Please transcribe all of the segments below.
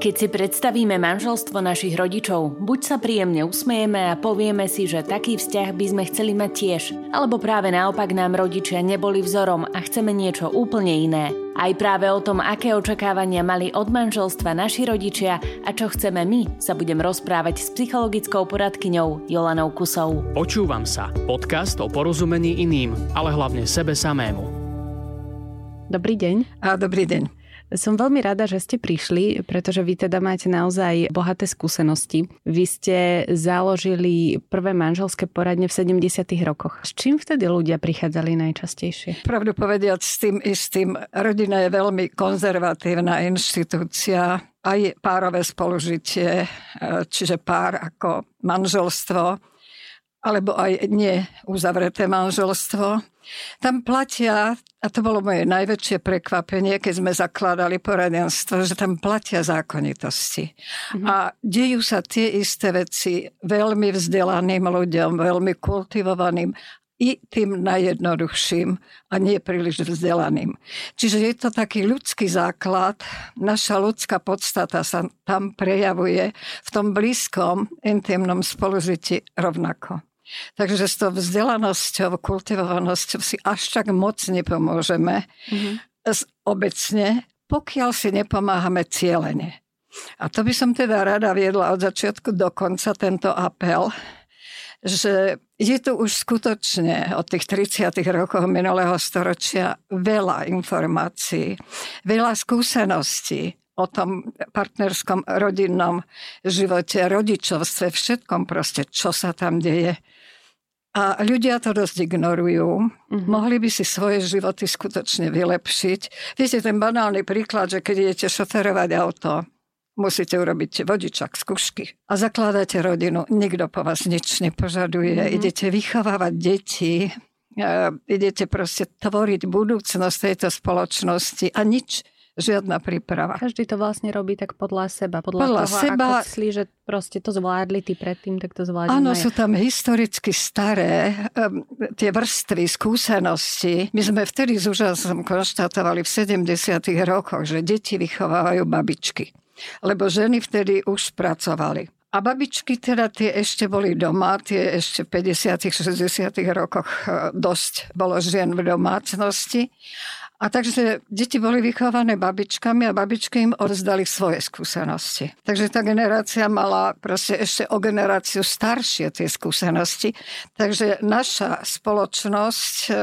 Keď si predstavíme manželstvo našich rodičov, buď sa príjemne usmejeme a povieme si, že taký vzťah by sme chceli mať tiež, alebo práve naopak nám rodičia neboli vzorom a chceme niečo úplne iné. Aj práve o tom, aké očakávania mali od manželstva naši rodičia a čo chceme my, sa budem rozprávať s psychologickou poradkyňou Jolanou Kusou. Počúvam sa. Podcast o porozumení iným, ale hlavne sebe samému. Dobrý deň. A dobrý deň. Som veľmi rada, že ste prišli, pretože vy teda máte naozaj bohaté skúsenosti. Vy ste založili prvé manželské poradne v 70. rokoch. S čím vtedy ľudia prichádzali najčastejšie? Pravdu povediať s tým istým. Rodina je veľmi konzervatívna inštitúcia aj párové spolužitie, čiže pár ako manželstvo, alebo aj neuzavreté manželstvo. Tam platia, a to bolo moje najväčšie prekvapenie, keď sme zakladali poradenstvo, že tam platia zákonitosti. Mm-hmm. A dejú sa tie isté veci veľmi vzdelaným ľuďom, veľmi kultivovaným i tým najjednoduchším a nie príliš vzdelaným. Čiže je to taký ľudský základ, naša ľudská podstata sa tam prejavuje v tom blízkom, intimnom spolužití rovnako. Takže s tou vzdelanosťou, kultivovanosťou si až tak moc nepomôžeme mm-hmm. obecne, pokiaľ si nepomáhame cieľene. A to by som teda rada viedla od začiatku do konca tento apel, že je tu už skutočne od tých 30. rokov minulého storočia veľa informácií, veľa skúseností o tom partnerskom rodinnom živote, rodičovstve, všetkom proste, čo sa tam deje. A ľudia to dosť ignorujú. Mm-hmm. Mohli by si svoje životy skutočne vylepšiť. Viete, ten banálny príklad, že keď idete šoferovať auto, musíte urobiť vodičak z kušky a zakladáte rodinu. Nikto po vás nič nepožaduje. Mm-hmm. Idete vychovávať deti, idete proste tvoriť budúcnosť tejto spoločnosti a nič žiadna príprava. Každý to vlastne robí tak podľa seba. Podľa, podľa toho, seba. ako myslí, že proste to zvládli tí predtým, tak to zvládli. Áno, sú tam historicky staré um, tie vrstvy, skúsenosti. My sme vtedy s úžasom konštatovali v 70 rokoch, že deti vychovávajú babičky. Lebo ženy vtedy už pracovali. A babičky teda tie ešte boli doma, tie ešte v 50 60 rokoch e, dosť bolo žien v domácnosti. A takže deti boli vychované babičkami a babičky im odzdali svoje skúsenosti. Takže tá generácia mala proste ešte o generáciu staršie tie skúsenosti. Takže naša spoločnosť hm,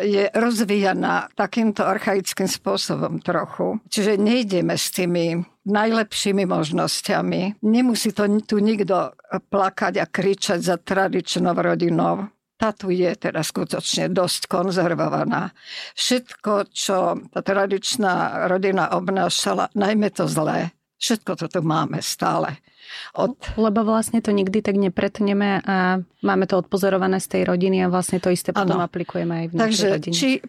je rozvíjaná takýmto archaickým spôsobom trochu. Čiže nejdeme s tými najlepšími možnosťami. Nemusí to tu nikto plakať a kričať za tradičnou rodinou tá tu je teda skutočne dosť konzervovaná. Všetko, čo tá tradičná rodina obnášala, najmä to zlé, všetko to tu máme stále. Od... Lebo vlastne to nikdy tak nepretneme a máme to odpozorované z tej rodiny a vlastne to isté potom ano. aplikujeme aj v našej takže, rodine. Či e,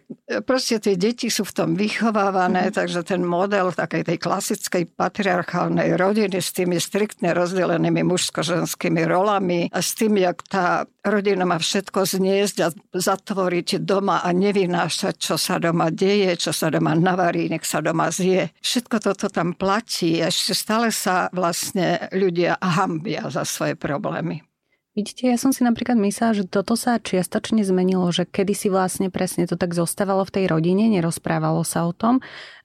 proste tie deti sú v tom vychovávané, mm. takže ten model takej tej klasickej patriarchálnej rodiny s tými striktne rozdelenými mužsko-ženskými rolami a s tým, jak tá rodina má všetko zniesť a zatvoriť doma a nevynášať, čo sa doma deje, čo sa doma navarí, nech sa doma zje. Všetko toto tam platí. Ešte stále sa vlastne ľudia hambia za svoje problémy. Vidíte, ja som si napríklad myslela, že toto sa čiastočne zmenilo, že kedysi vlastne presne to tak zostávalo v tej rodine, nerozprávalo sa o tom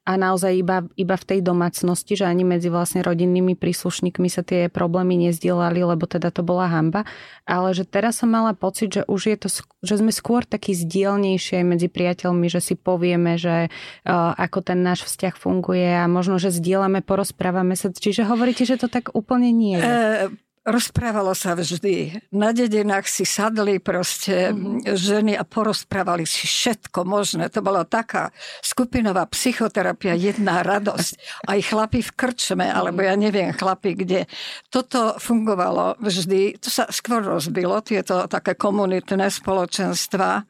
a naozaj iba, iba v tej domácnosti, že ani medzi vlastne rodinnými príslušníkmi sa tie problémy nezdielali, lebo teda to bola hamba. Ale že teraz som mala pocit, že už je to, že sme skôr takí zdielnejšie aj medzi priateľmi, že si povieme, že uh, ako ten náš vzťah funguje a možno, že zdieľame, porozprávame sa. Čiže hovoríte, že to tak úplne nie je. E, Rozprávalo sa vždy. Na dedinách si sadli proste mm-hmm. ženy a porozprávali si všetko možné. To bola taká skupinová psychoterapia, jedna radosť. Aj chlapi v krčme, alebo ja neviem, chlapi kde. Toto fungovalo vždy. To sa skôr rozbilo, tieto také komunitné spoločenstva.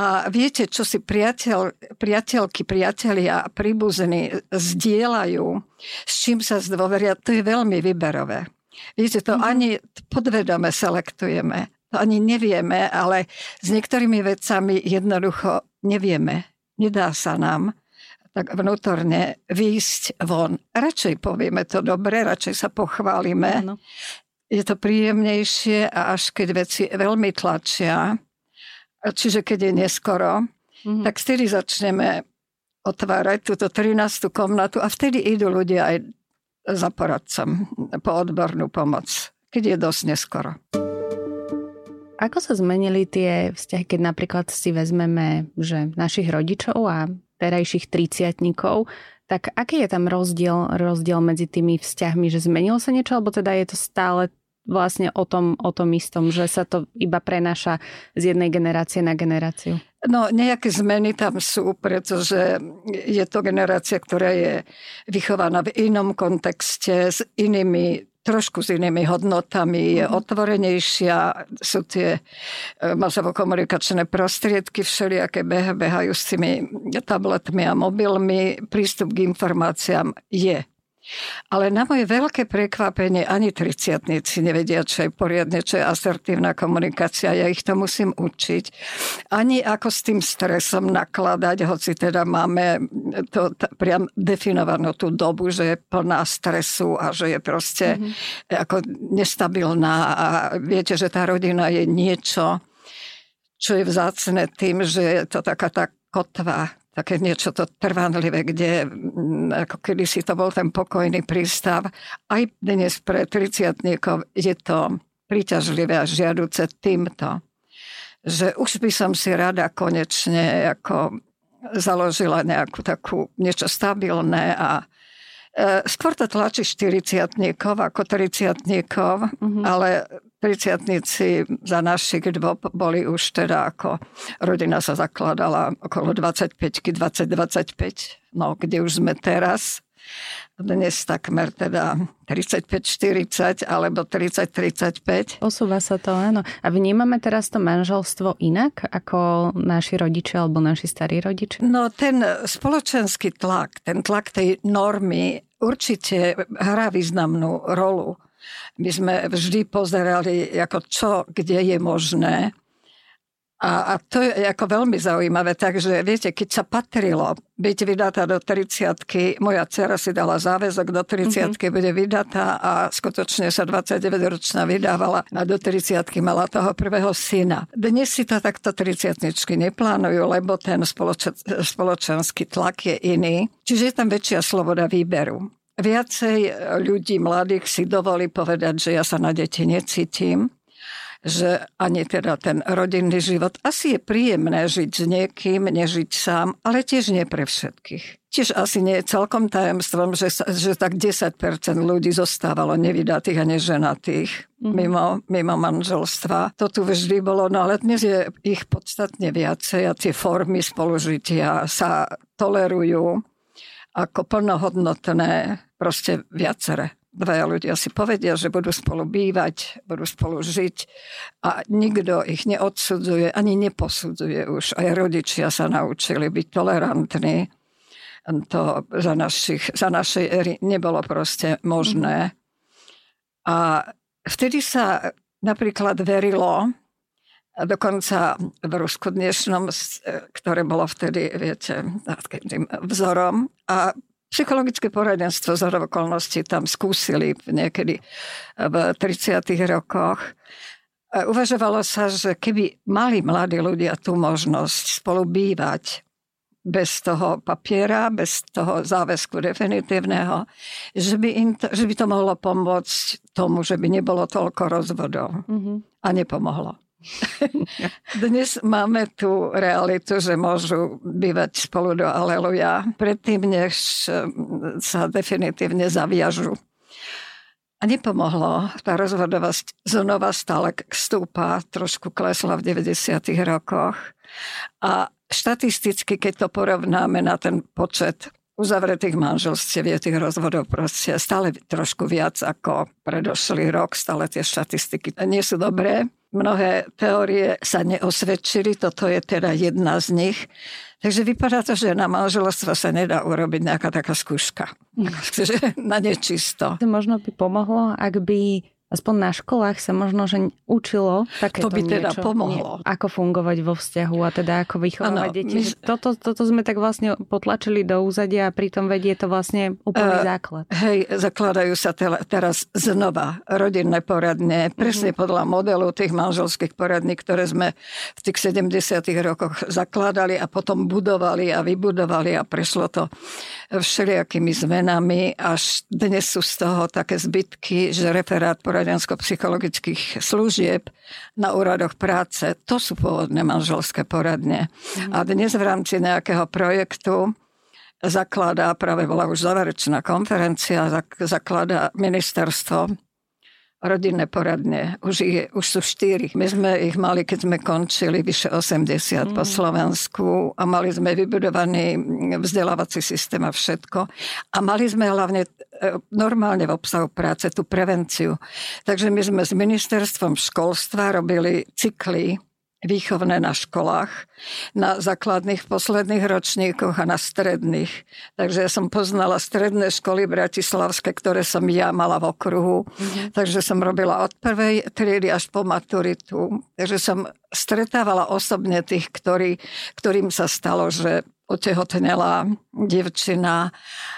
A viete, čo si priateľ, priateľky, priatelia a príbuzní zdieľajú, s čím sa zdôveria, to je veľmi vyberové. Viete, to mm-hmm. ani podvedome selektujeme. To ani nevieme, ale s niektorými vecami jednoducho nevieme. Nedá sa nám tak vnútorne výjsť von. Radšej povieme to dobre, radšej sa pochválime. Ano. Je to príjemnejšie a až keď veci veľmi tlačia, čiže keď je neskoro, mm-hmm. tak vtedy začneme otvárať túto 13. komnatu a vtedy idú ľudia aj za poradcom po odbornú pomoc, keď je dosť neskoro. Ako sa zmenili tie vzťahy, keď napríklad si vezmeme, že našich rodičov a terajších triciatníkov, tak aký je tam rozdiel, rozdiel medzi tými vzťahmi, že zmenilo sa niečo, alebo teda je to stále vlastne o tom, o tom istom, že sa to iba prenáša z jednej generácie na generáciu? No, nejaké zmeny tam sú, pretože je to generácia, ktorá je vychovaná v inom kontexte, s inými trošku s inými hodnotami, je mhm. otvorenejšia, sú tie e, mazovo-komunikačné prostriedky všelijaké beha, behajú s tými tabletmi a mobilmi, prístup k informáciám je ale na moje veľké prekvapenie ani triciatníci nevedia, čo je poriadne, čo je asertívna komunikácia. Ja ich to musím učiť. Ani ako s tým stresom nakladať, hoci teda máme to t- priam definovanú tú dobu, že je plná stresu a že je proste mm-hmm. ako nestabilná a viete, že tá rodina je niečo, čo je vzácne tým, že je to taká tá kotva také niečo to trvanlivé, kde mm, ako kedysi to bol ten pokojný prístav. Aj dnes pre 30 je to príťažlivé a žiaduce týmto, že už by som si rada konečne ako založila nejakú takú niečo stabilné a e, skôr to tlačí 40 ako 30 mm-hmm. ale 30 za našich dvob boli už teda ako rodina sa zakladala okolo 25 20-25, no kde už sme teraz. Dnes takmer teda 35-40 alebo 30-35. Posúva sa to, áno. A vnímame teraz to manželstvo inak ako naši rodičia alebo naši starí rodičia? No ten spoločenský tlak, ten tlak tej normy určite hrá významnú rolu my sme vždy pozerali, ako čo, kde je možné. A, a to je ako veľmi zaujímavé. Takže viete, keď sa patrilo byť vydatá do 30 moja dcera si dala záväzok, do 30 mm-hmm. bude vydatá a skutočne sa 29-ročná vydávala a do 30 mala toho prvého syna. Dnes si to takto 30 neplánujú, lebo ten spoločen, spoločenský tlak je iný. Čiže je tam väčšia sloboda výberu. Viacej ľudí mladých si dovolí povedať, že ja sa na deti necítim, že ani teda ten rodinný život. Asi je príjemné žiť s niekým, nežiť sám, ale tiež nie pre všetkých. Tiež asi nie je celkom tajemstvom, že, že tak 10% ľudí zostávalo nevydatých a neženatých mm. mimo, mimo manželstva. To tu vždy bolo, no ale dnes je ich podstatne viacej a tie formy spolužitia sa tolerujú ako plnohodnotné proste viacere. Dvaja ľudia si povedia, že budú spolu bývať, budú spolu žiť a nikto ich neodsudzuje, ani neposudzuje už. Aj rodičia sa naučili byť tolerantní. To za, našich, za našej éry nebolo proste možné. A vtedy sa napríklad verilo, dokonca v Rusku dnešnom, ktoré bolo vtedy, viete, vzorom. A psychologické poradenstvo z okolností tam skúsili niekedy v 30. rokoch. Uvažovalo sa, že keby mali mladí ľudia tú možnosť spolu bývať bez toho papiera, bez toho záväzku definitívneho, že by, im to, že by to mohlo pomôcť tomu, že by nebolo toľko rozvodov. Mm-hmm. A nepomohlo. Dnes máme tú realitu, že môžu bývať spolu do Aleluja, predtým, než mm, sa definitívne zaviažu. A nepomohlo. Tá rozvodovosť znova stále stúpa, trošku klesla v 90. rokoch. A štatisticky, keď to porovnáme na ten počet uzavretých manželstiev je tých rozvodov proste stále trošku viac ako predošlý rok, stále tie štatistiky nie sú dobré. Mnohé teórie sa neosvedčili, toto je teda jedna z nich. Takže vypadá to, že na manželstvo sa nedá urobiť nejaká taká skúška. Mm. na nečisto. Možno by pomohlo, ak by aspoň na školách sa možno, že učilo takéto To by teda niečo, pomohlo. Nie, ako fungovať vo vzťahu a teda ako vychovávať Áno, deti. my- Toto, toto sme tak vlastne potlačili do úzadia a pritom vedie to vlastne úplný Eh, základ. Hej, zakladajú sa tela- teraz znova rodinné poradne, presne Mhm. podľa modelu tých manželských poradní, ktoré sme v tých 70. rokoch zakladali a potom budovali a vybudovali a prešlo to všelijakými zmenami, až dnes sú z toho také zbytky, že referát poradensko-psychologických služieb na úradoch práce, to sú pôvodné manželské poradne. A dnes v rámci nejakého projektu zakladá, práve bola už záverečná konferencia, zak- zakladá ministerstvo rodinné poradne. Už, je, už sú štyri. My sme ich mali, keď sme končili, vyše 80 po Slovensku a mali sme vybudovaný vzdelávací systém a všetko. A mali sme hlavne normálne v obsahu práce tú prevenciu. Takže my sme s ministerstvom školstva robili cykly výchovné na školách, na základných posledných ročníkoch a na stredných. Takže ja som poznala stredné školy bratislavské, ktoré som ja mala v okruhu. Mm-hmm. Takže som robila od prvej triedy až po maturitu. Takže som stretávala osobne tých, ktorí, ktorým sa stalo, že otehotnela devčina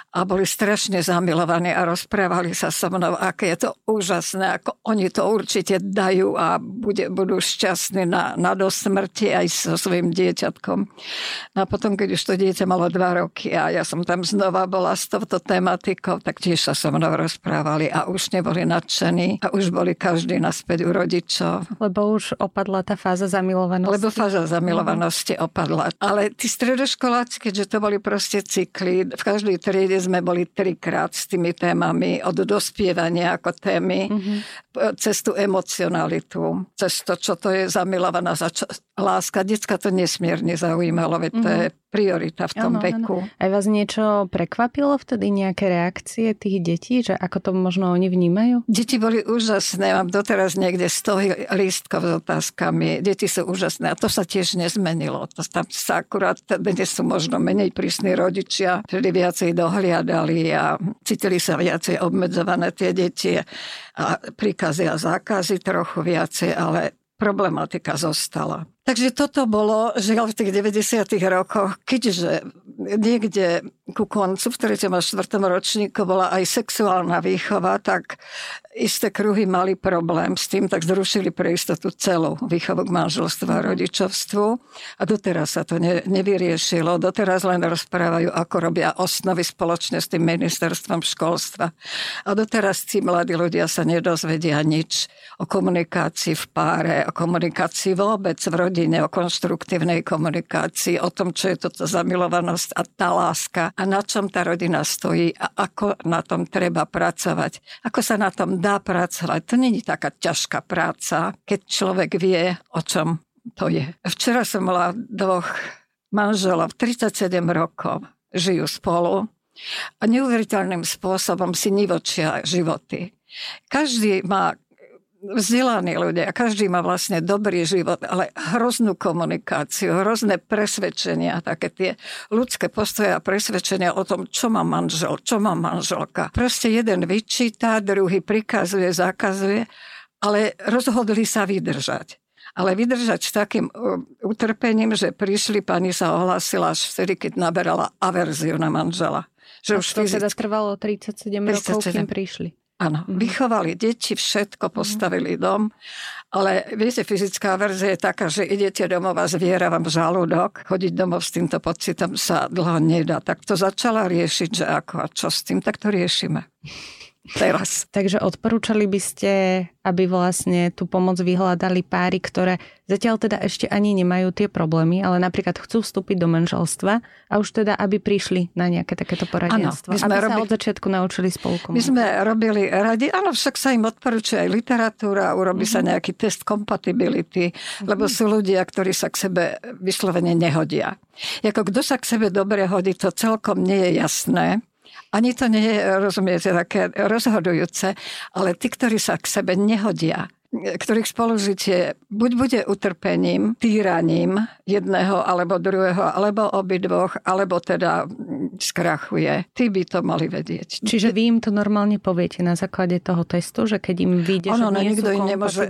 a boli strašne zamilovaní a rozprávali sa so mnou, aké je to úžasné, ako oni to určite dajú a bude, budú šťastní na, na do smrti aj so svojím dieťatkom. No a potom, keď už to dieťa malo dva roky a ja som tam znova bola s touto tematikou, tak tiež sa so mnou rozprávali a už neboli nadšení a už boli každý naspäť u rodičov. Lebo už opadla tá fáza zamilovanosti. Lebo fáza zamilovanosti opadla. Ale tí stredoškoláci, keďže to boli proste cykly, v každej triede sme boli trikrát s tými témami, od dospievania ako témy, mm-hmm. cez tú emocionalitu, cez to, čo to je zamilovaná za čo, láska. Decka to nesmierne zaujímalo, veď to je priorita v tom Áno, veku. áno. Aj vás niečo prekvapilo vtedy, nejaké reakcie tých detí, že ako to možno oni vnímajú? Deti boli úžasné, mám doteraz niekde 100 lístkov s otázkami. Deti sú úžasné a to sa tiež nezmenilo. To tam sa akurát, dnes sú možno menej prísni rodičia, ktorí viacej dohliadali a cítili sa viacej obmedzované tie deti a príkazy a zákazy trochu viacej, ale problematika zostala. Takže toto bolo, žiaľ v tých 90. rokoch, keďže niekde ku koncu, v 3. a 4. ročníku bola aj sexuálna výchova, tak isté kruhy mali problém s tým, tak zrušili pre istotu celú výchovu k manželstvu a rodičovstvu. A doteraz sa to ne, nevyriešilo. Doteraz len rozprávajú, ako robia osnovy spoločne s tým ministerstvom školstva. A doteraz tí mladí ľudia sa nedozvedia nič o komunikácii v páre, o komunikácii vôbec v rodine rodine, o konštruktívnej komunikácii, o tom, čo je toto zamilovanosť a tá láska a na čom tá rodina stojí a ako na tom treba pracovať. Ako sa na tom dá pracovať. To není taká ťažká práca, keď človek vie, o čom to je. Včera som mala dvoch manželov, 37 rokov, žijú spolu a neuveriteľným spôsobom si nivočia životy. Každý má vzdelaní ľudia, každý má vlastne dobrý život, ale hroznú komunikáciu, hrozné presvedčenia, také tie ľudské postoje a presvedčenia o tom, čo má manžel, čo má manželka. Proste jeden vyčíta, druhý prikazuje, zakazuje, ale rozhodli sa vydržať. Ale vydržať s takým utrpením, že prišli, pani sa ohlásila až vtedy, keď naberala averziu na manžela. Že a už to fyzicky... teda trvalo 37, 37 rokov, kým prišli. Áno, mm-hmm. vychovali deti, všetko, postavili mm-hmm. dom, ale viete, fyzická verzia je taká, že idete domov a zviera vám žalúdok, chodiť domov s týmto pocitom sa dlho nedá. Tak to začala riešiť, že ako a čo s tým, tak to riešime. Teraz. Takže odporúčali by ste, aby vlastne tú pomoc vyhľadali páry, ktoré zatiaľ teda ešte ani nemajú tie problémy, ale napríklad chcú vstúpiť do manželstva a už teda, aby prišli na nejaké takéto poradenstvo. Ano, aby robili, sa od začiatku naučili spolu My sme robili radi, áno, však sa im odporúča aj literatúra, urobí mm-hmm. sa nejaký test compatibility, mm-hmm. lebo sú ľudia, ktorí sa k sebe vyslovene nehodia. Jako kto sa k sebe dobre hodí, to celkom nie je jasné. Ani to nie je, rozumiete, také rozhodujúce, ale tí, ktorí sa k sebe nehodia, ktorých spolužitie buď bude utrpením, týraním jedného alebo druhého, alebo obidvoch, alebo teda skrachuje. Ty by to mali vedieť. Čiže vy im to normálne poviete na základe toho testu, že keď im vyjde, že nie nikto sú im nemôže,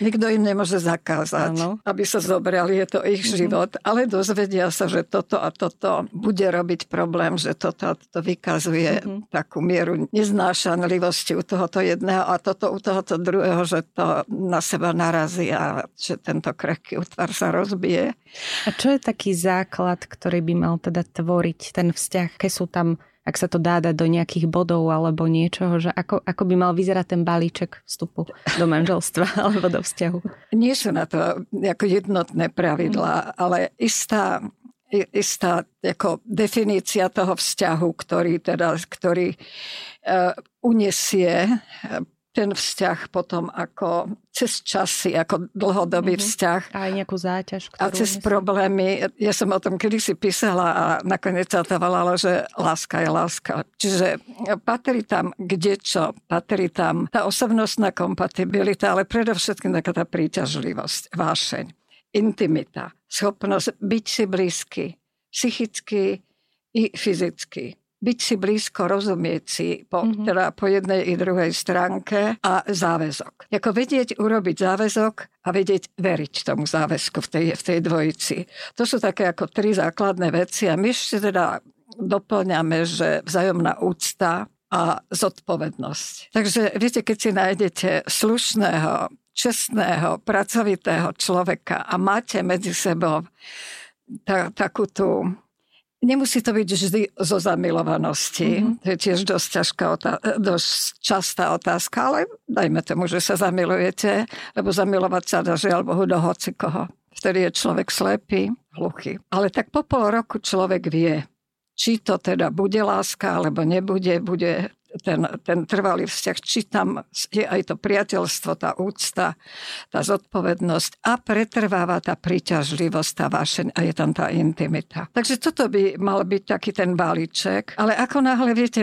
Nikto im nemôže zakázať, ano. aby sa zobrali, je to ich mm-hmm. život, ale dozvedia sa, že toto a toto bude robiť problém, že toto a toto vykazuje mm-hmm. takú mieru neznášanlivosti u tohoto jedného a toto u tohoto druhého, že to na seba narazí a že tento krehký útvar sa rozbije. A čo je taký základ, ktorý by mal teda tvoriť ten vzťah, keď sú tam ak sa to dá dať do nejakých bodov alebo niečoho, že ako, ako by mal vyzerať ten balíček vstupu do manželstva alebo do vzťahu? Nie sú na to ako jednotné pravidlá, mm. ale istá, istá ako definícia toho vzťahu, ktorý, teda, ktorý uh, unesie ten vzťah potom ako cez časy, ako dlhodobý mm-hmm. vzťah. A aj nejakú záťaž. A cez myslím. problémy. Ja som o tom kedysi písala a nakoniec sa to volalo, že láska je láska. Čiže patrí tam kde čo, patrí tam tá osobnostná kompatibilita, ale predovšetkým taká tá príťažlivosť, vášeň, intimita, schopnosť byť si blízky, psychicky i fyzicky byť si blízko, rozumieť si po, mm-hmm. teda po jednej i druhej stránke a záväzok. Jako vedieť urobiť záväzok a vedieť veriť tomu záväzku v tej, v tej dvojici. To sú také ako tri základné veci a my ešte teda doplňame, že vzájomná úcta a zodpovednosť. Takže viete, keď si nájdete slušného, čestného, pracovitého človeka a máte medzi sebou ta, takú tú Nemusí to byť vždy zo zamilovanosti. Mm-hmm. To je tiež dosť, ťažká otá- dosť častá otázka, ale dajme tomu, že sa zamilujete, lebo zamilovať sa dá žiaľ Bohu do hoci koho. Vtedy je človek slepý, hluchý. Ale tak po pol roku človek vie, či to teda bude láska, alebo nebude, bude ten, ten trvalý vzťah, či tam je aj to priateľstvo, tá úcta, tá zodpovednosť a pretrváva tá príťažlivosť, tá vášeň a je tam tá intimita. Takže toto by mal byť taký ten balíček. Ale ako náhle, viete,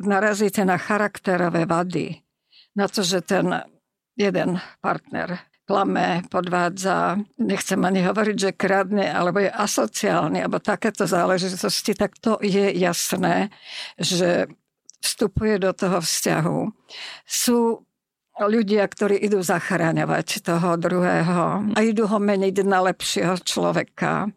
narazíte na charakterové vady, na to, že ten jeden partner klame, podvádza, nechcem ani hovoriť, že kradne, alebo je asociálny, alebo takéto záležitosti, tak to je jasné, že vstupuje do toho vzťahu. Sú ľudia, ktorí idú zachráňovať toho druhého a idú ho meniť na lepšieho človeka.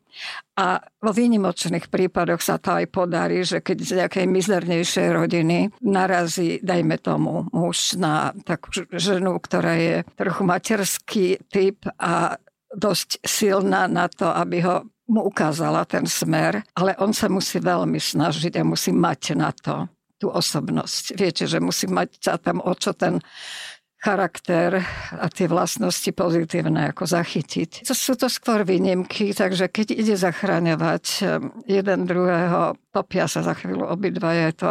A vo výnimočných prípadoch sa to aj podarí, že keď z nejakej mizernejšej rodiny narazí, dajme tomu, muž na takú ženu, ktorá je trochu materský typ a dosť silná na to, aby ho mu ukázala ten smer, ale on sa musí veľmi snažiť a musí mať na to tú osobnosť. Viete, že musí mať sa tam o čo ten charakter a tie vlastnosti pozitívne ako zachytiť. To sú to skôr výnimky, takže keď ide zachráňovať ehm, jeden druhého, topia sa za chvíľu obidva, je to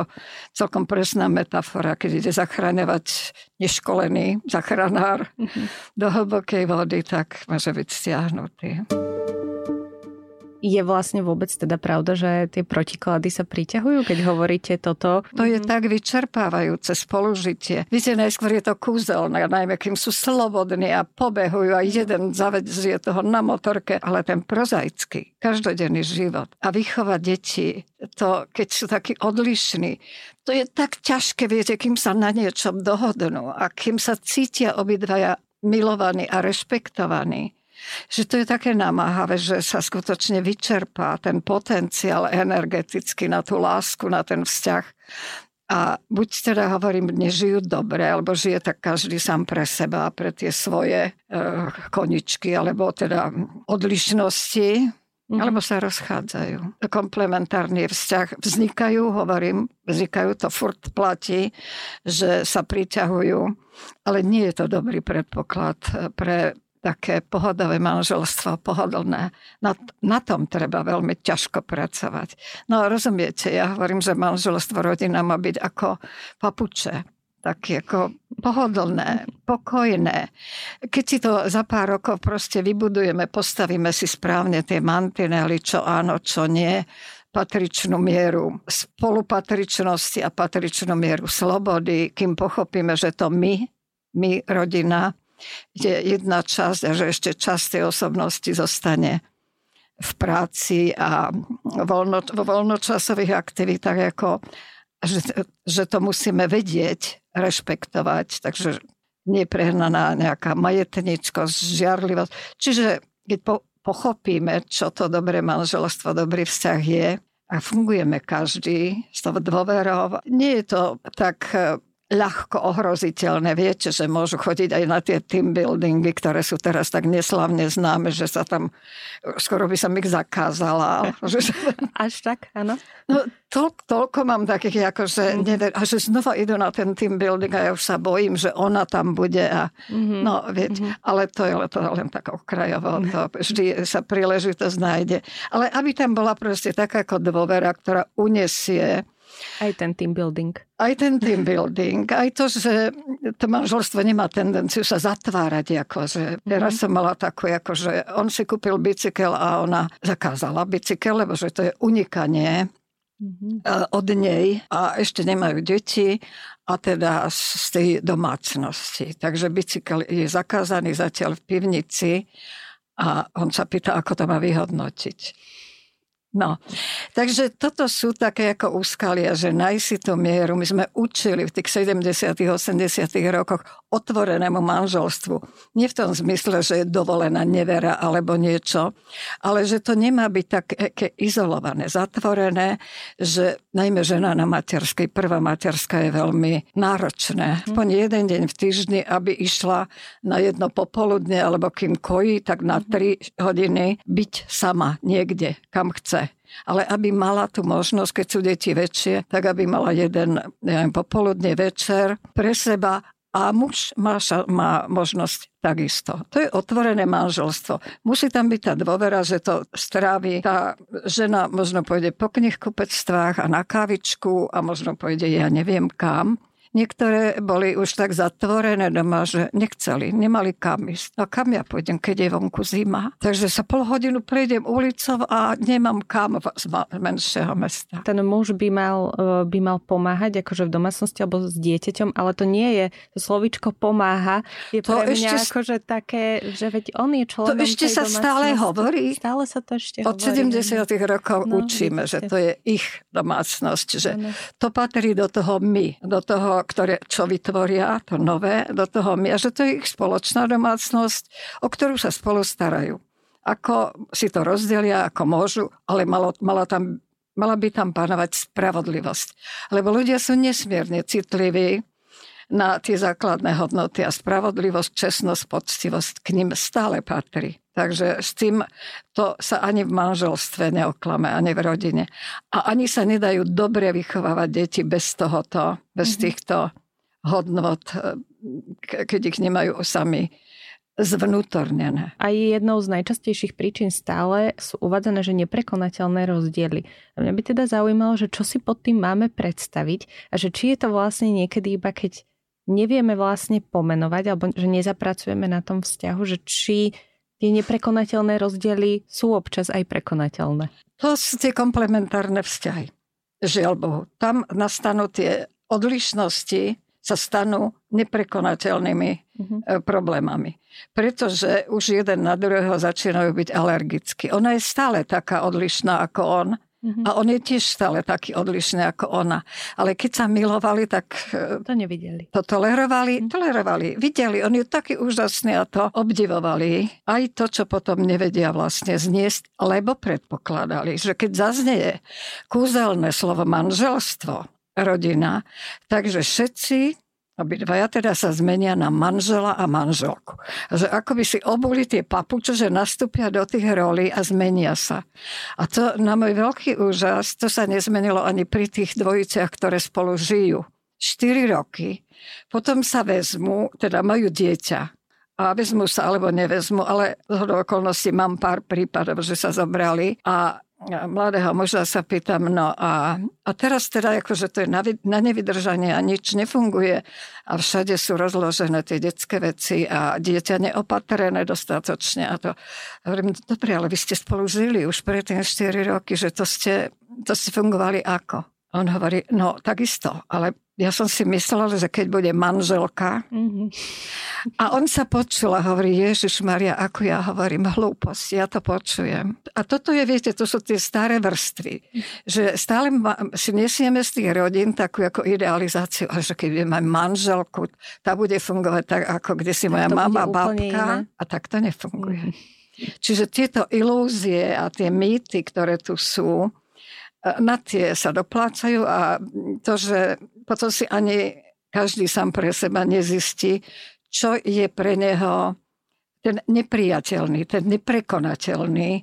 celkom presná metafora, keď ide zachráňovať neškolený zachránár mm-hmm. do hlbokej vody, tak môže byť stiahnutý je vlastne vôbec teda pravda, že tie protiklady sa priťahujú, keď hovoríte toto? To je tak vyčerpávajúce spolužitie. Viete, najskôr je to kúzelné, najmä kým sú slobodní a pobehujú a jeden zavedzie toho na motorke, ale ten prozaický, každodenný život a vychovať deti, to, keď sú takí odlišní, to je tak ťažké, viete, kým sa na niečom dohodnú a kým sa cítia obidvaja milovaní a rešpektovaní že to je také namáhavé, že sa skutočne vyčerpá ten potenciál energetický na tú lásku, na ten vzťah. A buď teda hovorím, nežijú dobre, alebo žije tak každý sám pre seba, pre tie svoje e, koničky, alebo teda odlišnosti, mm. alebo sa rozchádzajú. Komplementárny vzťah vznikajú, hovorím, vznikajú, to furt platí, že sa priťahujú, ale nie je to dobrý predpoklad pre také pohodové manželstvo, pohodlné. Na, na tom treba veľmi ťažko pracovať. No rozumiete, ja hovorím, že manželstvo, rodina má byť ako papuče. Také ako pohodlné, pokojné. Keď si to za pár rokov proste vybudujeme, postavíme si správne tie mantinely, čo áno, čo nie, patričnú mieru spolupatričnosti a patričnú mieru slobody, kým pochopíme, že to my, my, rodina, je jedna časť že ešte časť tej osobnosti zostane v práci a voľno, vo voľnočasových aktivitách, ako, že, že to musíme vedieť, rešpektovať. Takže neprehnaná nejaká majetničkosť, žiarlivosť. Čiže keď po, pochopíme, čo to dobré manželstvo, dobrý vzťah je a fungujeme každý s tou dôverou, nie je to tak ľahko ohroziteľné. Viete, že môžu chodiť aj na tie team buildingy, ktoré sú teraz tak neslavne známe, že sa tam, skoro by som ich zakázala. Až tak, áno? No, to, toľko mám takých, ako že, mm. a že znova idú na ten team building a ja už sa bojím, že ona tam bude. A, mm-hmm. No, viete, mm-hmm. ale to je to len tak okrajovo. To vždy sa príležitosť nájde. Ale aby tam bola proste taká ako dôvera, ktorá unesie aj ten team building. Aj ten team building. Aj to, že to manželstvo nemá tendenciu sa zatvárať. Ako, že teraz som mala takú, ako, že on si kúpil bicykel a ona zakázala bicykel, lebo že to je unikanie mm-hmm. od nej a ešte nemajú deti a teda z tej domácnosti. Takže bicykel je zakázaný zatiaľ v pivnici a on sa pýta, ako to má vyhodnotiť. No, takže toto sú také ako úskalia, že nájsť tú mieru. My sme učili v tých 70 80 rokoch otvorenému manželstvu. Nie v tom zmysle, že je dovolená nevera alebo niečo, ale že to nemá byť také izolované, zatvorené, že najmä žena na materskej, prvá materská je veľmi náročné. Aspoň jeden deň v týždni, aby išla na jedno popoludne alebo kým kojí, tak na tri hodiny byť sama niekde, kam chce. Ale aby mala tú možnosť, keď sú deti väčšie, tak aby mala jeden neviem, popoludne večer pre seba a muž má, má možnosť takisto. To je otvorené manželstvo. Musí tam byť tá dôvera, že to strávi. Tá žena možno pôjde po knihkupectvách a na kávičku a možno pôjde ja neviem kam Niektoré boli už tak zatvorené doma, že nechceli, nemali kam ísť. A kam ja pôjdem, keď je vonku zima? Takže sa pol hodinu prejdem ulicou a nemám kam z menšieho mesta. Ten muž by mal, e, by mal pomáhať akože v domácnosti alebo s dieťaťom, ale to nie je, to slovičko pomáha je to pre mňa ešte, akože také, že veď on je členom To ešte sa stále hovorí. Stále sa to ešte Od hovorí. 70 rokov no, učíme, vidíte. že to je ich domácnosť, že ano. to patrí do toho my, do toho ktoré, čo vytvoria, to nové, do toho my. A že to je ich spoločná domácnosť, o ktorú sa spolu starajú. Ako si to rozdelia, ako môžu, ale malo, mala, tam, mala by tam panovať spravodlivosť. Lebo ľudia sú nesmierne citliví na tie základné hodnoty a spravodlivosť, čestnosť, poctivosť k ním stále patrí. Takže s tým to sa ani v manželstve neoklame, ani v rodine. A ani sa nedajú dobre vychovávať deti bez tohoto, bez mm-hmm. týchto hodnot, e, keď ich nemajú sami zvnútornené. A jednou z najčastejších príčin stále sú uvádzané, že neprekonateľné rozdiely. A mňa by teda zaujímalo, že čo si pod tým máme predstaviť a že či je to vlastne niekedy iba keď nevieme vlastne pomenovať alebo že nezapracujeme na tom vzťahu, že či tie neprekonateľné rozdiely sú občas aj prekonateľné. To sú tie komplementárne vzťahy. Žiaľ Bohu. Tam nastanú tie odlišnosti, sa stanú neprekonateľnými mm-hmm. problémami. Pretože už jeden na druhého začínajú byť alergickí. Ona je stále taká odlišná ako on Mm-hmm. A on je tiež stále taký odlišný ako ona. Ale keď sa milovali, tak... E, to nevideli. To tolerovali, mm-hmm. tolerovali. Videli, on je taký úžasný a to obdivovali. Aj to, čo potom nevedia vlastne zniesť, lebo predpokladali, že keď zaznie kúzelné slovo manželstvo, rodina, takže všetci Obidvaja teda sa zmenia na manžela a manželku. Že ako by si obuli tie papuče, že nastúpia do tých rolí a zmenia sa. A to na môj veľký úžas, to sa nezmenilo ani pri tých dvojiciach, ktoré spolu žijú. 4 roky. Potom sa vezmu, teda majú dieťa. A vezmu sa alebo nevezmu, ale z okolností mám pár prípadov, že sa zobrali a mladého muža sa pýtam, no a, a teraz teda akože to je na, na nevydržanie a nič nefunguje a všade sú rozložené tie detské veci a dieťa neopatrené dostatočne a to. Hovorím, dobre, ale vy ste spolu žili už predtým 4 roky, že to ste, to ste fungovali ako? On hovorí, no takisto, ale ja som si myslela, že keď bude manželka, mm-hmm A on sa počul a hovorí, Ježiš Maria, ako ja hovorím, hlúposť, ja to počujem. A toto je, viete, to sú tie staré vrstvy, že stále ma, si nesieme z tých rodín takú ako idealizáciu, ale že keď mám manželku, tá bude fungovať tak, ako kde si moja mama, babka. A tak to nefunguje. Mm. Čiže tieto ilúzie a tie mýty, ktoré tu sú, na tie sa doplácajú a to, že potom si ani každý sám pre seba nezistí, čo je pre neho ten nepriateľný, ten neprekonateľný e,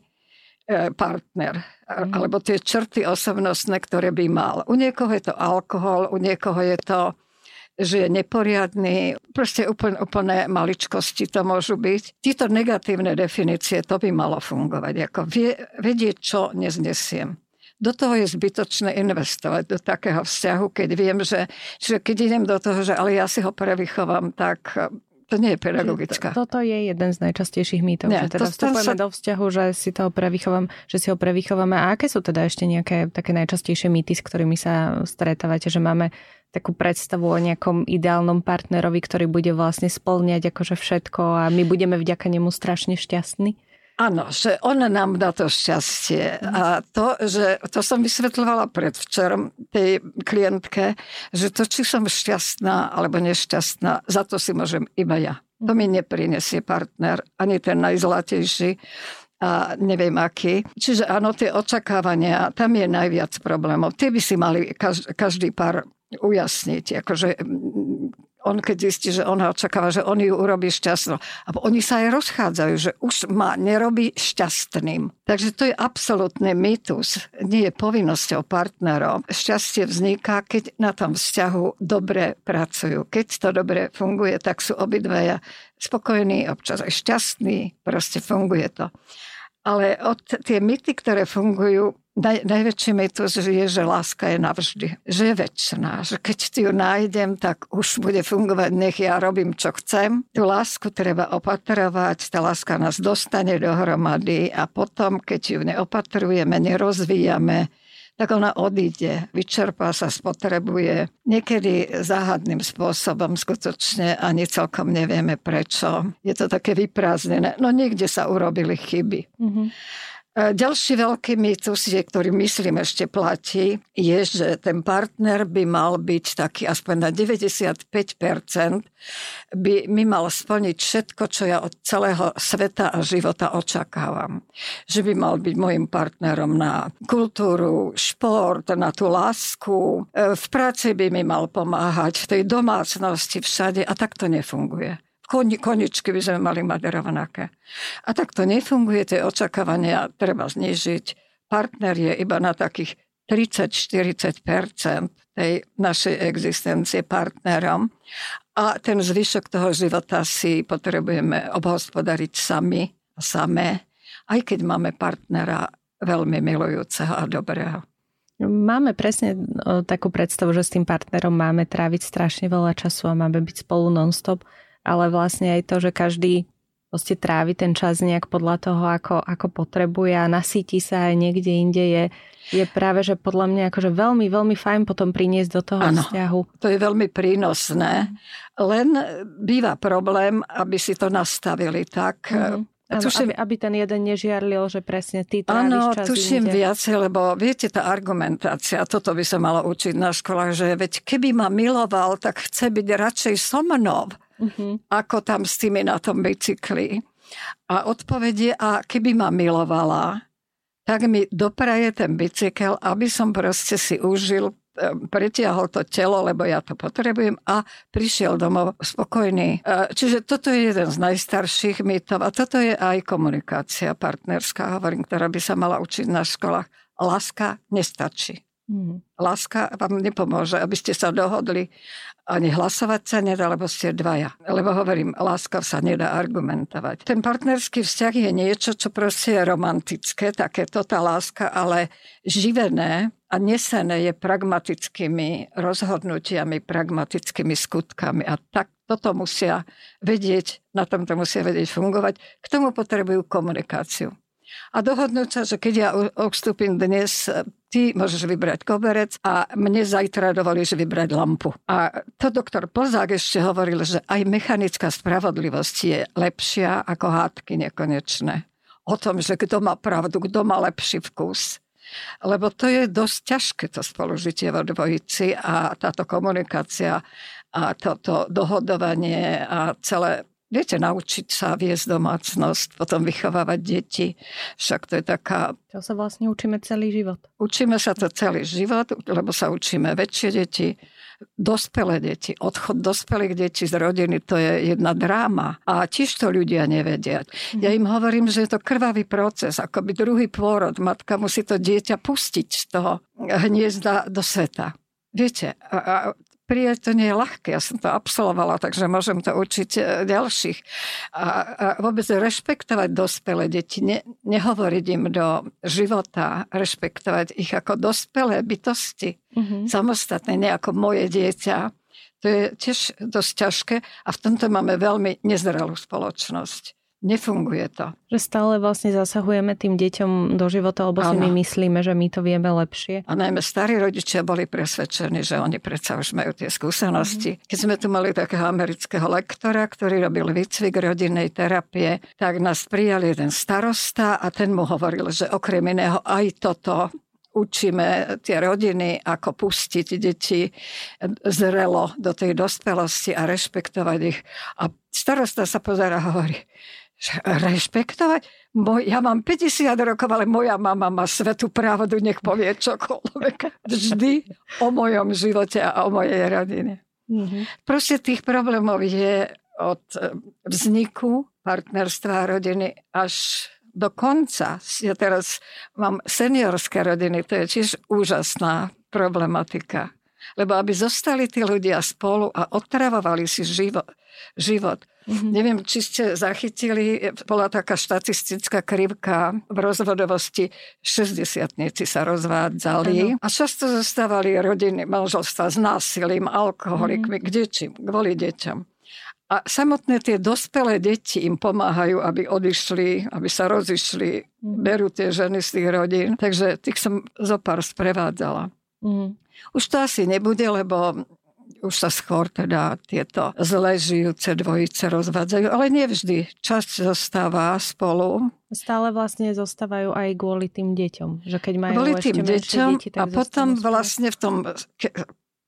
partner, mm. alebo tie črty osobnostné, ktoré by mal. U niekoho je to alkohol, u niekoho je to, že je neporiadný, proste úplne, úplne maličkosti to môžu byť. Tieto negatívne definície, to by malo fungovať, ako vie, vedieť, čo neznesiem do toho je zbytočné investovať, do takého vzťahu, keď viem, že, že keď idem do toho, že ale ja si ho prevychovám, tak eh, to nie je pedagogická. To, toto je jeden z najčastejších mýtov, nie, že teda to, vstupujeme sa... do vzťahu, že si toho prevychovám, že si ho prevychováme. A aké sú teda ešte nejaké také najčastejšie mýty, s ktorými sa stretávate, že máme takú predstavu o nejakom ideálnom partnerovi, ktorý bude vlastne splňať akože všetko a my budeme vďaka nemu strašne šťastní? Áno, že on nám dá to šťastie. A to, že to som vysvetľovala predvčerom tej klientke, že to, či som šťastná alebo nešťastná, za to si môžem iba ja. To mi neprinesie partner, ani ten najzlatejší a neviem aký. Čiže áno, tie očakávania, tam je najviac problémov. Tie by si mali každý pár ujasniť. Akože on keď zistí, že ona očakáva, že on ju urobí šťastnou. A oni sa aj rozchádzajú, že už ma nerobí šťastným. Takže to je absolútny mýtus. Nie je povinnosťou partnerov. Šťastie vzniká, keď na tom vzťahu dobre pracujú. Keď to dobre funguje, tak sú obidvaja spokojní, občas aj šťastní. Proste funguje to. Ale od tie mýty, ktoré fungujú, naj, najväčší mýtus je, že láska je navždy. Že je väčšiná. Že keď ti ju nájdem, tak už bude fungovať, nech ja robím, čo chcem. Tú lásku treba opatrovať, tá láska nás dostane dohromady a potom, keď ju neopatrujeme, nerozvíjame, tak ona odíde, vyčerpá sa, spotrebuje. Niekedy záhadným spôsobom, skutočne ani celkom nevieme prečo. Je to také vyprázdnené. No niekde sa urobili chyby. Mm-hmm. Ďalší veľký mýtus, ktorý myslím ešte platí, je, že ten partner by mal byť taký aspoň na 95% by mi mal splniť všetko, čo ja od celého sveta a života očakávam. Že by mal byť môjim partnerom na kultúru, šport, na tú lásku. V práci by mi mal pomáhať, v tej domácnosti, všade a tak to nefunguje koni, koničky by sme mali mať rovnaké. A tak to nefunguje, tie očakávania treba znižiť. Partner je iba na takých 30-40 tej našej existencie partnerom a ten zvyšok toho života si potrebujeme obhospodariť sami a samé, aj keď máme partnera veľmi milujúceho a dobrého. Máme presne takú predstavu, že s tým partnerom máme tráviť strašne veľa času a máme byť spolu non-stop ale vlastne aj to, že každý proste trávi ten čas nejak podľa toho, ako, ako potrebuje a nasíti sa aj niekde inde je, je práve, že podľa mňa akože veľmi, veľmi fajn potom priniesť do toho ano, vzťahu. to je veľmi prínosné. Len býva problém, aby si to nastavili tak, mm-hmm. Ano, tuším, aby, aby ten jeden nežiarlil, že presne ty tráviš Áno, čas tuším inde. viacej, lebo viete, tá argumentácia, toto by sa malo učiť na školách, že veď keby ma miloval, tak chce byť radšej so mnou uh-huh. ako tam s tými na tom bicykli. A odpovedie, a keby ma milovala, tak mi dopraje ten bicykel, aby som proste si užil, e, pretiahol to telo, lebo ja to potrebujem a prišiel domov spokojný. E, čiže toto je jeden z najstarších mýtov a toto je aj komunikácia partnerská, hovorím, ktorá by sa mala učiť na školách. Láska nestačí. Mm. Láska vám nepomôže, aby ste sa dohodli. Ani hlasovať sa nedá, lebo ste dvaja. Lebo hovorím, láska sa nedá argumentovať. Ten partnerský vzťah je niečo, čo proste je romantické, takéto tá láska, ale živené a nesené je pragmatickými rozhodnutiami, pragmatickými skutkami. A tak toto musia vedieť, na tomto musia vedieť fungovať. K tomu potrebujú komunikáciu. A dohodnúť sa, že keď ja odstúpim dnes, ty môžeš vybrať koberec a mne zajtra dovolíš vybrať lampu. A to doktor Plzák ešte hovoril, že aj mechanická spravodlivosť je lepšia ako hádky nekonečné. O tom, že kto má pravdu, kto má lepší vkus. Lebo to je dosť ťažké, to spolužitie vo dvojici a táto komunikácia a toto dohodovanie a celé Viete, naučiť sa viesť domácnosť, potom vychovávať deti. Však to je taká... To sa vlastne učíme celý život. Učíme sa to celý život, lebo sa učíme väčšie deti, dospelé deti. Odchod dospelých detí z rodiny, to je jedna dráma. A tiež to ľudia nevedia. Mm. Ja im hovorím, že je to krvavý proces, akoby druhý pôrod. Matka musí to dieťa pustiť z toho hniezda do sveta. Viete, a, a prijať to nie je ľahké. Ja som to absolvovala, takže môžem to učiť e, ďalších. A, a vôbec rešpektovať dospelé deti, ne, nehovoriť im do života, rešpektovať ich ako dospelé bytosti, mm-hmm. samostatné, nie ako moje dieťa. To je tiež dosť ťažké a v tomto máme veľmi nezrelú spoločnosť. Nefunguje to. Že stále vlastne zasahujeme tým deťom do života, lebo ano. si my myslíme, že my to vieme lepšie. A najmä starí rodičia boli presvedčení, že oni predsa už majú tie skúsenosti. Mm-hmm. Keď sme tu mali takého amerického lektora, ktorý robil výcvik rodinnej terapie, tak nás prijal jeden starosta a ten mu hovoril, že okrem iného aj toto učíme tie rodiny, ako pustiť deti zrelo do tej dospelosti a rešpektovať ich. A starosta sa pozera a hovorí, rešpektovať. Moj, ja mám 50 rokov, ale moja mama má svetú pravdu, nech povie čokoľvek. Vždy o mojom živote a o mojej rodine. Mm-hmm. Proste tých problémov je od e, vzniku partnerstva a rodiny až do konca. Ja teraz mám seniorské rodiny, to je tiež úžasná problematika. Lebo aby zostali tí ľudia spolu a otravovali si život, život Mm-hmm. Neviem, či ste zachytili, bola taká štatistická krivka v rozvodovosti. 60 sa rozvádzali ano. a často zostávali rodiny, manželstva s násilím, alkoholikmi, mm-hmm. kde čím, kvôli deťom. A samotné tie dospelé deti im pomáhajú, aby odišli, aby sa rozišli, mm. berú tie ženy z tých rodín. Takže tých som zo pár sprevádzala. Mm. Už to asi nebude, lebo už sa skôr teda tieto zle žijúce dvojice rozvádzajú, ale nevždy. Časť zostáva spolu. Stále vlastne zostávajú aj kvôli tým deťom. Že keď majú kvôli tým deťom deti, tak a potom vlastne v tom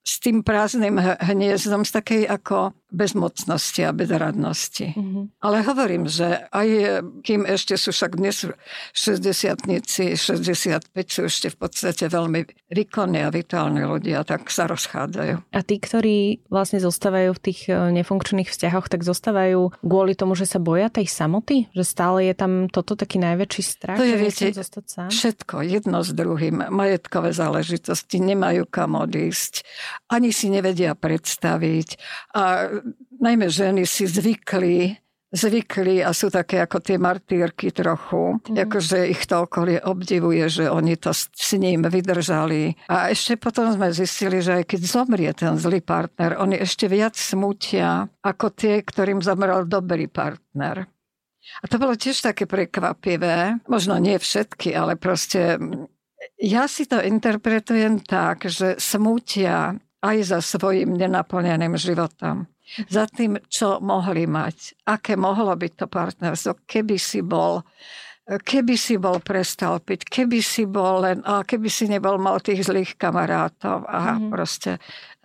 s tým prázdnym hniezdom, z takej ako bezmocnosti a bezradnosti. Mm-hmm. Ale hovorím, že aj kým ešte sú však dnes 60 65 sú ešte v podstate veľmi výkonní a vitálni ľudia, tak sa rozchádzajú. A tí, ktorí vlastne zostávajú v tých e, nefunkčných vzťahoch, tak zostávajú kvôli tomu, že sa boja tej samoty? Že stále je tam toto taký najväčší strach? To je, viete, zostať sám? všetko, jedno s druhým. Majetkové záležitosti nemajú kam odísť ani si nevedia predstaviť. A najmä ženy si zvykli zvykli a sú také ako tie martýrky trochu, mm. akože ich to okolie obdivuje, že oni to s, s ním vydržali. A ešte potom sme zistili, že aj keď zomrie ten zlý partner, oni ešte viac smutia ako tie, ktorým zomrel dobrý partner. A to bolo tiež také prekvapivé. Možno nie všetky, ale proste ja si to interpretujem tak, že smutia aj za svojim nenaplneným životom. Za tým, čo mohli mať. Aké mohlo byť to partnerstvo, keby si bol keby si bol prestal piť, keby si bol len, a keby si nebol mal tých zlých kamarátov a mm-hmm. proste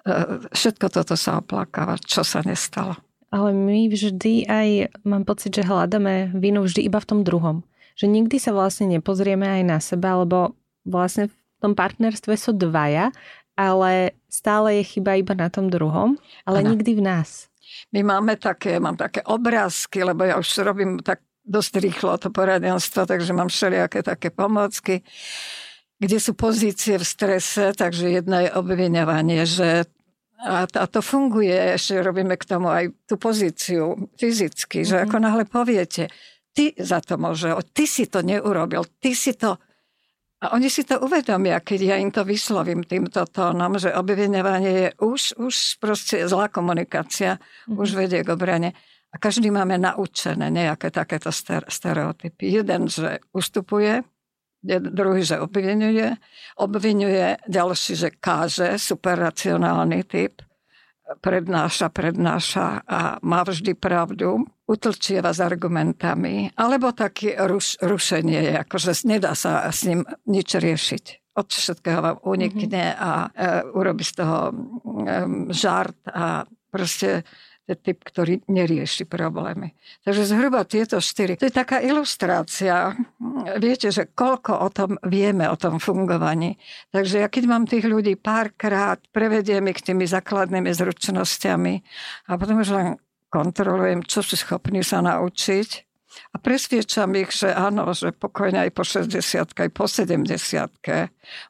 e, všetko toto sa oplakáva, čo sa nestalo. Ale my vždy aj, mám pocit, že hľadáme vinu vždy iba v tom druhom. Že nikdy sa vlastne nepozrieme aj na seba, lebo vlastne v tom partnerstve sú dvaja ale stále je chyba iba na tom druhom, ale ano. nikdy v nás. My máme také, mám také obrázky, lebo ja už robím tak dosť rýchlo to poradenstvo, takže mám všelijaké také pomocky, kde sú pozície v strese, takže jedna je obviňovanie, že a, a to funguje, ešte robíme k tomu aj tú pozíciu fyzicky, že mm-hmm. ako náhle poviete, ty za to môže, ty si to neurobil, ty si to a oni si to uvedomia, keď ja im to vyslovím týmto tónom, že obviňovanie je už, už proste zlá komunikácia, mm-hmm. už vedie k obrane. A A každý máme naučené nejaké takéto stereotypy. Jeden, že ustupuje, druhý, že obvinuje, obvinuje, ďalší, že káže, superracionálny typ, prednáša, prednáša a má vždy pravdu, utlčieva s argumentami, alebo taký ruš, rušenie akože nedá sa s ním nič riešiť. Od všetkého vám unikne a e, urobi z toho e, žart a proste typ, ktorý nerieši problémy. Takže zhruba tieto štyri. To je taká ilustrácia. Viete, že koľko o tom vieme, o tom fungovaní. Takže ja keď mám tých ľudí párkrát, prevediem ich tými základnými zručnosťami a potom už len kontrolujem, čo sú schopní sa naučiť a presviečam ich, že áno, že pokojne aj po 60 aj po 70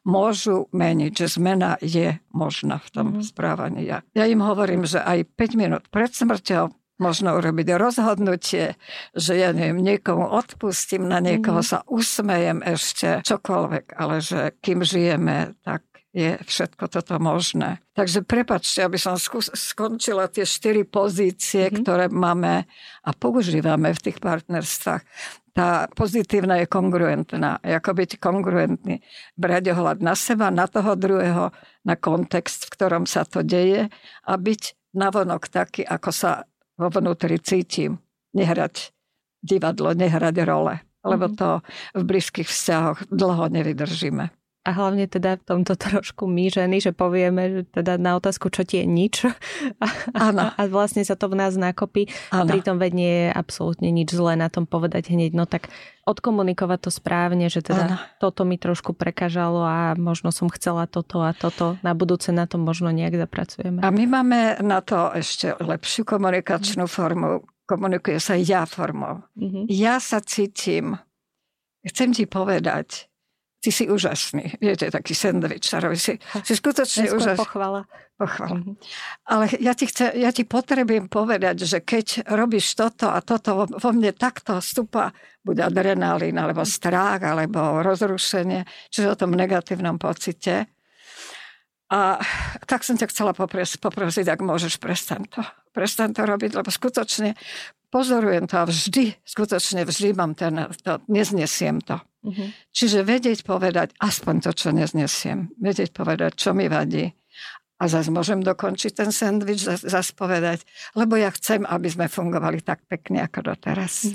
môžu meniť, že zmena je možná v tom mm. správaní. Ja, ja im hovorím, že aj 5 minút pred smrťou možno urobiť rozhodnutie, že ja neviem, niekomu odpustím, na niekoho mm. sa usmejem ešte, čokoľvek, ale že kým žijeme, tak je všetko toto možné. Takže prepačte, aby som skončila tie štyri pozície, mm-hmm. ktoré máme a používame v tých partnerstvách. Tá pozitívna je kongruentná. Ako byť kongruentný. Brať ohľad na seba, na toho druhého, na kontext, v ktorom sa to deje a byť navonok taký, ako sa vo vnútri cítim. Nehrať divadlo, nehrať role. Lebo mhm. to v blízkych vzťahoch dlho nevydržíme a hlavne teda v tomto trošku my ženy, že povieme že teda na otázku, čo ti je nič a, a, a vlastne sa to v nás nakopí. Ano. Pritom veď nie je absolútne nič zlé na tom povedať hneď, no tak odkomunikovať to správne, že teda ano. toto mi trošku prekážalo a možno som chcela toto a toto. Na budúce na to možno nejak zapracujeme. A my máme na to ešte lepšiu komunikačnú formu. Komunikuje sa ja formou. Mm-hmm. Ja sa cítim, chcem ti povedať, ty si úžasný. Viete, taký sandwich sa robí. Si, si skutočne úžasný. pochvala. Pochvala. Mm-hmm. Ale ja ti, chce, ja ti potrebujem povedať, že keď robíš toto a toto, vo mne takto stúpa buď adrenalín, alebo strach, alebo rozrušenie, čiže o tom negatívnom pocite. A tak som ťa chcela poprosiť, poprosiť ak môžeš, prestaň to. Prestaň to robiť, lebo skutočne pozorujem to a vždy, skutočne vždy mám ten, to, neznesiem to. Uh-huh. Čiže vedieť povedať aspoň to, čo neznesiem. Vedieť povedať, čo mi vadí. A zase môžem dokončiť ten sendvič, zase povedať, lebo ja chcem, aby sme fungovali tak pekne ako doteraz.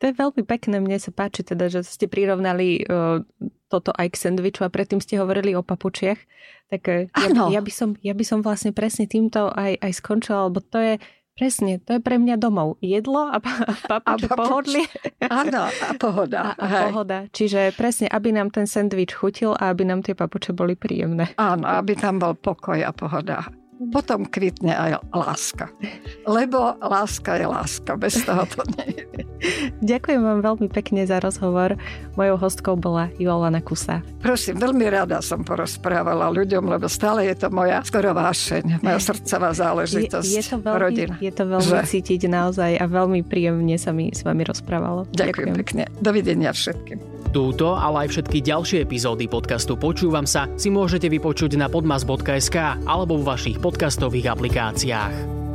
To je veľmi pekné, mne sa páči teda, že ste prirovnali uh, toto aj k sendviču a predtým ste hovorili o papučiach. Tak uh, ja, ja, by som, ja by som vlastne presne týmto aj, aj skončila, lebo to je Presne, to je pre mňa domov. Jedlo a, a pohodlie. Áno, a pohoda. A, a pohoda. Čiže presne, aby nám ten sendvič chutil a aby nám tie papuče boli príjemné. Áno, aby tam bol pokoj a pohoda potom kvitne aj láska. Lebo láska je láska, bez toho to nie je. Ďakujem vám veľmi pekne za rozhovor. Mojou hostkou bola Jolana Kusa. Prosím, veľmi rada som porozprávala ľuďom, lebo stále je to moja skoro vášeň, moja srdcová záležitosť. Je, je to veľmi, rodina. Je to veľmi že... cítiť naozaj a veľmi príjemne sa mi s vami rozprávalo. Ďakujem, Ďakujem. pekne. Dovidenia všetkým. Túto, ale aj všetky ďalšie epizódy podcastu Počúvam sa si môžete vypočuť na podmas.sk alebo v vašich podcastových aplikáciách.